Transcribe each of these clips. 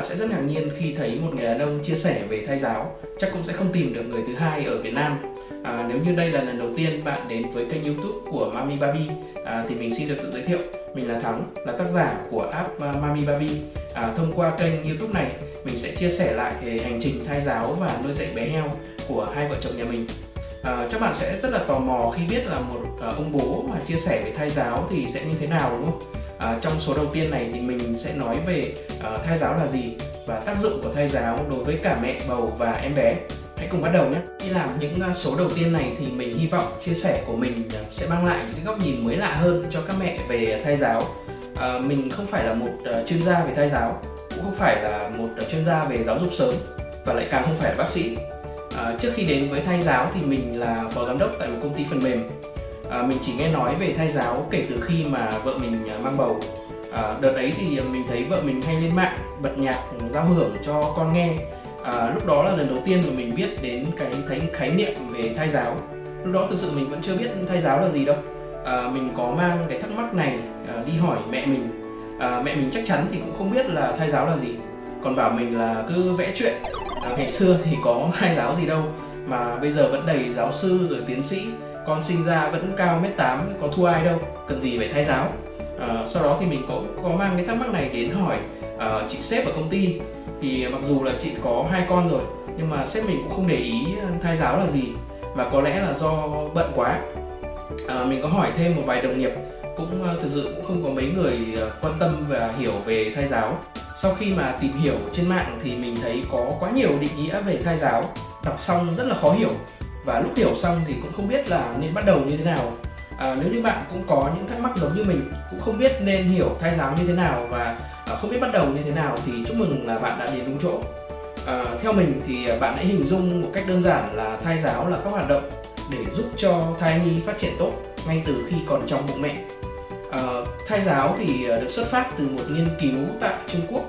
bạn sẽ rất ngạc nhiên khi thấy một người đàn ông chia sẻ về thai giáo. Chắc cũng sẽ không tìm được người thứ hai ở Việt Nam. À, nếu như đây là lần đầu tiên bạn đến với kênh youtube của Mami Baby à, thì mình xin được tự giới thiệu. Mình là Thắng là tác giả của app à, Mami Baby à, thông qua kênh youtube này mình sẽ chia sẻ lại về hành trình thai giáo và nuôi dạy bé heo của hai vợ chồng nhà mình. À, các bạn sẽ rất là tò mò khi biết là một à, ông bố mà chia sẻ về thai giáo thì sẽ như thế nào đúng không? À, trong số đầu tiên này thì mình sẽ nói về à, thai giáo là gì và tác dụng của thai giáo đối với cả mẹ bầu và em bé. Hãy cùng bắt đầu nhé. Khi làm những à, số đầu tiên này thì mình hy vọng chia sẻ của mình à, sẽ mang lại những góc nhìn mới lạ hơn cho các mẹ về thai giáo. À, mình không phải là một uh, chuyên gia về thai giáo, cũng không phải là một uh, chuyên gia về giáo dục sớm và lại càng không phải là bác sĩ. À, trước khi đến với thai giáo thì mình là phó giám đốc tại một công ty phần mềm à, mình chỉ nghe nói về thai giáo kể từ khi mà vợ mình à, mang bầu. À, đợt ấy thì à, mình thấy vợ mình hay lên mạng bật nhạc ừ, giao hưởng cho con nghe. À, lúc đó là lần đầu tiên mà mình biết đến cái thấy khái niệm về thai giáo. Lúc đó thực sự mình vẫn chưa biết thai giáo là gì đâu. À, mình có mang cái thắc mắc này à, đi hỏi mẹ mình. À, mẹ mình chắc chắn thì cũng không biết là thai giáo là gì. Còn bảo mình là cứ vẽ chuyện. À, ngày xưa thì có thai giáo gì đâu mà bây giờ vẫn đầy giáo sư rồi tiến sĩ con sinh ra vẫn cao mét tám có thua ai đâu cần gì phải thay giáo. À, sau đó thì mình có có mang cái thắc mắc này đến hỏi à, chị sếp ở công ty. Thì mặc dù là chị có hai con rồi nhưng mà sếp mình cũng không để ý ờ, thai giáo là gì và có lẽ là do bận quá. À, mình có hỏi thêm một vài đồng nghiệp cũng thực sự cũng không có mấy người quan tâm và hiểu về thai giáo. Sau khi mà tìm hiểu trên mạng thì mình thấy có quá nhiều định nghĩa về thai giáo đọc xong rất là khó hiểu và lúc hiểu xong thì cũng không biết là nên bắt đầu như thế nào. À, nếu như bạn cũng có những thắc mắc giống như mình cũng không biết nên hiểu thai giáo như thế nào và à, không biết bắt đầu như thế nào thì chúc mừng là bạn đã đến đúng chỗ. À, theo mình thì bạn hãy hình dung một cách đơn giản là thai giáo là các hoạt động để giúp cho thai nhi phát triển tốt ngay từ khi còn trong bụng mẹ. À, thai giáo thì được xuất phát từ một nghiên cứu tại Trung Quốc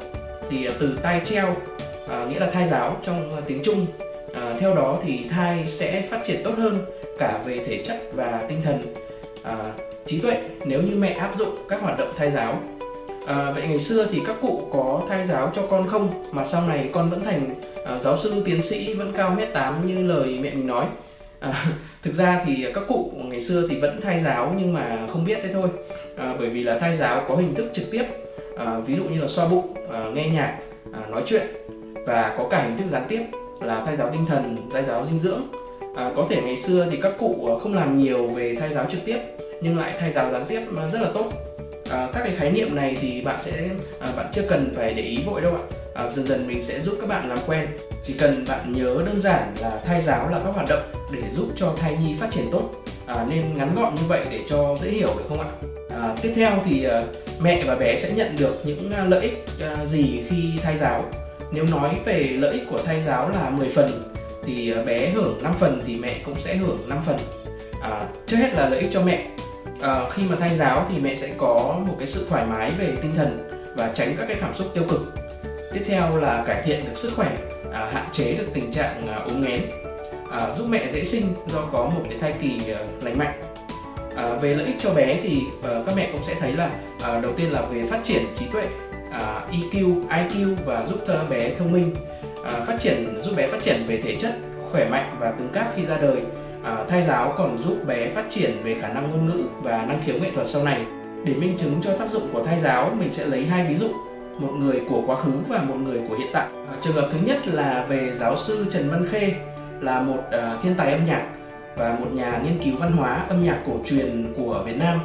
thì từ tai treo à, nghĩa là thai giáo trong à, tiếng Trung à, theo đó thì thai sẽ phát triển tốt hơn cả về thể chất và tinh thần. À, trí tuệ nếu như mẹ áp dụng các hoạt động thai giáo. À, vậy ngày xưa thì các cụ có thai giáo cho con không? Mà sau này con vẫn thành à, giáo sư tiến sĩ vẫn cao mét tám như lời mẹ mình nói. À, thực ra thì các cụ ngày xưa thì vẫn thai giáo nhưng mà không biết đấy thôi. À, bởi vì là thai giáo có hình thức trực tiếp. À, ví dụ như là xoa bụng à, nghe nhạc à, nói chuyện và có cả hình thức gián tiếp là thai giáo tinh thần, thai giáo dinh dưỡng. À, có thể ngày xưa thì các cụ à, không làm nhiều về thai giáo trực tiếp nhưng lại thai giáo gián tiếp rất là tốt. À, các cái khái niệm này thì bạn sẽ à, bạn chưa cần phải để ý vội đâu ạ. À, dần dần mình sẽ giúp các bạn làm quen. Chỉ cần bạn nhớ đơn giản là thai giáo là các hoạt động để giúp cho thai nhi phát triển tốt. À, nên ngắn gọn như vậy để cho dễ hiểu được không ạ? À, tiếp theo thì à, mẹ và bé sẽ nhận được những à, lợi ích à, gì khi thai giáo nếu nói về lợi ích của thai giáo là 10 phần thì ờ, bé hưởng 5 phần thì mẹ cũng sẽ hưởng 5 phần. À, trước hết là lợi ích cho mẹ. À, khi mà thai giáo thì mẹ sẽ có một cái sự thoải mái về tinh thần và tránh các cái cảm xúc tiêu cực. Tiếp theo là cải thiện được sức khỏe à, hạn chế được tình trạng à, ốm nghén. À, giúp mẹ dễ sinh do có một cái thai kỳ à, lành mạnh. À, về lợi ích cho bé thì à, các mẹ cũng sẽ thấy là à, đầu tiên là về phát triển trí tuệ. À, uh, EQ, IQ và giúp cho bé thông minh uh, phát triển giúp bé phát triển về thể chất khỏe mạnh và cứng cáp khi ra đời. Uh, thai giáo còn giúp bé phát triển về khả năng ngôn ngữ và năng khiếu nghệ thuật sau này. Để minh chứng cho tác dụng của thai giáo mình sẽ lấy hai ví dụ một người của quá khứ và một người của hiện tại. Trường hợp thứ nhất là về giáo sư Trần Văn Khê là một uh, thiên tài âm nhạc và một nhà nghiên cứu văn hóa âm nhạc cổ truyền của Việt Nam.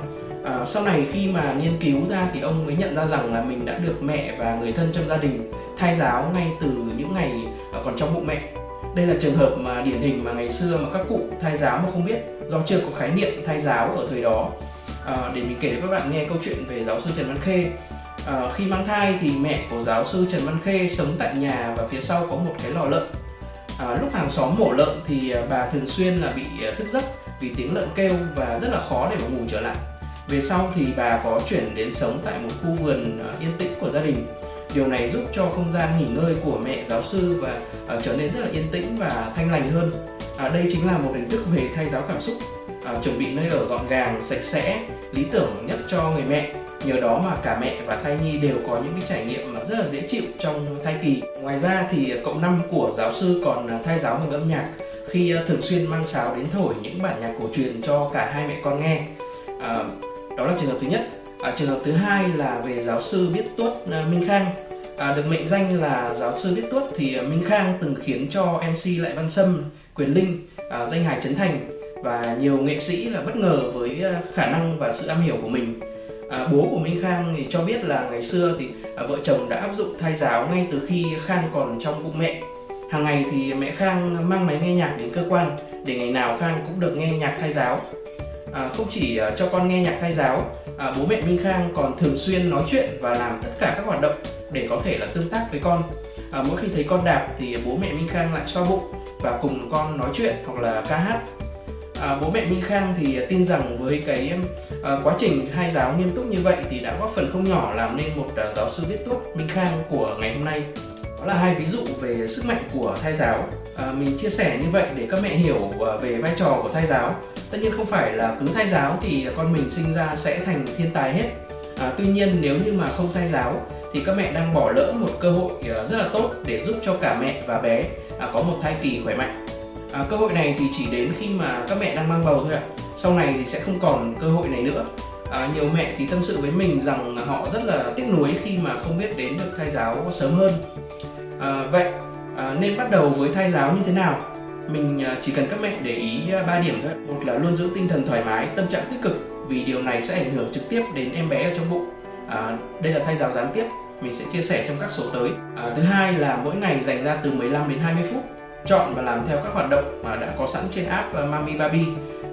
À, sau này khi mà nghiên cứu ra thì ông mới nhận ra rằng là mình đã được mẹ và người thân trong gia đình thai giáo ngay từ những ngày à, còn trong bụng mẹ. Đây là trường hợp mà điển hình mà ngày xưa mà các cụ thai giáo mà không biết do chưa có khái niệm thai giáo ở thời đó. À, để mình kể cho các bạn nghe câu chuyện về giáo sư Trần Văn Khê. À, khi mang thai thì mẹ của giáo sư Trần Văn Khê sống tại nhà và phía sau có một cái lò lợn. À, lúc hàng xóm mổ lợn thì à, bà thường xuyên là bị à, thức giấc vì tiếng lợn kêu và rất là khó để mà ngủ trở lại về sau thì bà có chuyển đến sống tại một khu vườn à, yên tĩnh của gia đình. Điều này giúp cho không gian nghỉ ngơi của mẹ giáo sư và uh, trở nên rất là yên tĩnh và thanh lành hơn. À, đây chính là một hình thức về thay giáo cảm xúc. à, chuẩn bị nơi ở gọn gàng sạch sẽ lý tưởng nhất cho người mẹ nhờ đó mà cả mẹ và thai nhi đều có những cái trải nghiệm mà rất là dễ chịu trong thai kỳ ngoài ra thì cộng năm của giáo sư còn à, thay giáo bằng âm nhạc khi thường xuyên mang sáo đến thổi những bản nhạc cổ truyền cho cả hai mẹ con nghe à, đó là trường hợp thứ nhất à, trường hợp thứ hai là về giáo sư biết tuốt à, minh khang À, được mệnh danh là giáo sư biết tuốt thì à, Minh Khang từng khiến cho MC Lại Văn Sâm, Quyền Linh, à, danh hài Trấn Thành và nhiều nghệ sĩ là bất ngờ với à, khả năng và sự am hiểu của mình. À, bố của Minh Khang thì cho biết là ngày xưa thì à, vợ chồng đã áp dụng thai giáo ngay từ khi Khang còn trong bụng mẹ. Hàng ngày thì mẹ Khang mang máy nghe nhạc đến cơ quan để ngày nào Khang cũng được nghe nhạc thai giáo. À, không chỉ à, cho con nghe nhạc thai giáo, à, bố mẹ Minh Khang còn thường xuyên nói chuyện và làm tất cả các hoạt động để có thể là tương tác với con. À, mỗi khi thấy con đạp thì bố mẹ Minh Khang lại xoa bụng và cùng con nói chuyện hoặc là ca hát. À, bố mẹ Minh Khang thì tin rằng với cái à, quá trình hai giáo nghiêm túc như vậy thì đã góp phần không nhỏ làm nên một à, giáo sư viết tốt Minh Khang của ngày hôm nay đó là hai ví dụ về sức mạnh của thai giáo à, mình chia sẻ như vậy để các mẹ hiểu à, về vai trò của thai giáo tất nhiên không phải là cứ thai giáo thì con mình sinh ra sẽ thành thiên tài hết à, tuy nhiên nếu như mà không thai giáo thì các mẹ đang bỏ lỡ một cơ hội à, rất là tốt để giúp cho cả mẹ và bé à, có một thai kỳ khỏe mạnh. À, cơ hội này thì chỉ đến khi mà các mẹ đang mang bầu thôi ạ. Sau này thì sẽ không còn cơ hội này nữa. À, nhiều mẹ thì tâm sự với mình rằng họ rất là tiếc nuối khi mà không biết đến được thai giáo sớm hơn. À, vậy à, nên bắt đầu với thai giáo như thế nào? Mình ờ, chỉ cần các mẹ để ý ba điểm thôi. Một là luôn giữ tinh thần thoải mái, tâm trạng tích cực vì điều này sẽ ảnh hưởng trực tiếp đến em bé ở trong bụng. À, đây là thai giáo gián tiếp mình sẽ chia sẻ trong các số tới. À, thứ hai là mỗi ngày dành ra từ 15 đến 20 phút chọn và làm theo các hoạt động mà đã có sẵn trên app Mami Baby.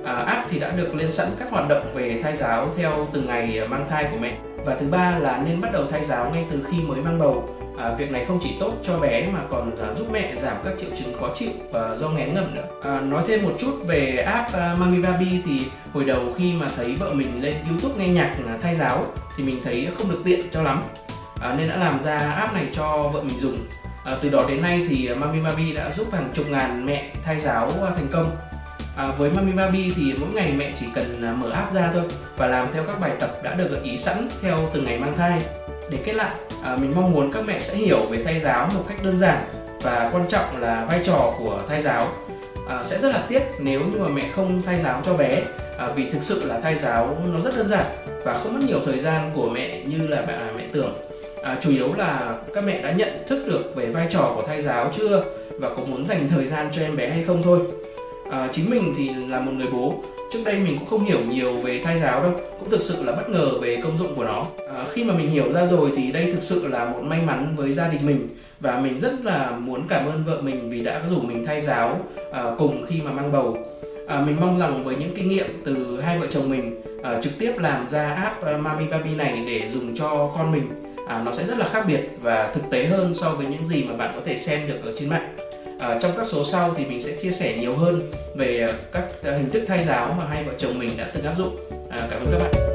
À, app thì đã được lên sẵn các hoạt động về thai giáo theo từng ngày mang thai của mẹ. Và thứ ba là nên bắt đầu thai giáo ngay từ khi mới mang bầu. À, việc này không chỉ tốt cho bé mà còn à, giúp mẹ giảm các triệu chứng khó chịu và do nghén ngầm nữa. À, nói thêm một chút về app à, Mami Baby thì hồi đầu khi mà thấy vợ mình lên YouTube nghe nhạc à, thay giáo thì mình thấy không được tiện cho lắm. À, nên đã làm ra app này cho vợ mình dùng. À, từ đó đến nay thì Mami Baby đã giúp hàng chục ngàn mẹ thai giáo à, thành công à, với Mami Baby thì mỗi ngày mẹ chỉ cần à, mở app ra thôi và làm theo các bài tập đã được gợi ý sẵn theo từng ngày mang thai. Để kết lại à, mình mong muốn các mẹ sẽ hiểu về thai giáo một cách đơn giản và quan trọng là vai trò của thai giáo. À, sẽ rất là tiếc nếu như mà mẹ không thai giáo cho bé à, vì thực sự là thai giáo nó rất đơn giản và không mất nhiều thời gian của mẹ như là bạn à, mẹ tưởng. À, chủ yếu là các mẹ đã nhận thức được về vai trò của thai giáo chưa và có muốn dành thời gian cho em bé hay không thôi à, chính mình thì là một người bố. Trước đây mình cũng không hiểu nhiều về thai giáo đâu cũng thực sự là bất ngờ về công dụng của nó. À, khi mà mình hiểu ra rồi thì đây thực sự là một may mắn với gia đình mình. Và mình rất là muốn cảm ơn vợ mình vì đã rủ mình thai giáo à, cùng khi mà mang bầu. À, mình mong rằng với những kinh nghiệm từ hai vợ chồng mình à, trực tiếp làm ra app Mami Baby này để dùng cho con mình à, nó sẽ rất là khác biệt và thực tế hơn so với những gì mà bạn có thể xem được ở trên mạng à, trong các số sau thì mình sẽ chia sẻ nhiều hơn về ờ, các ờ, hình thức thai giáo mà hai vợ chồng mình đã từng áp dụng. À, cảm ơn các bạn.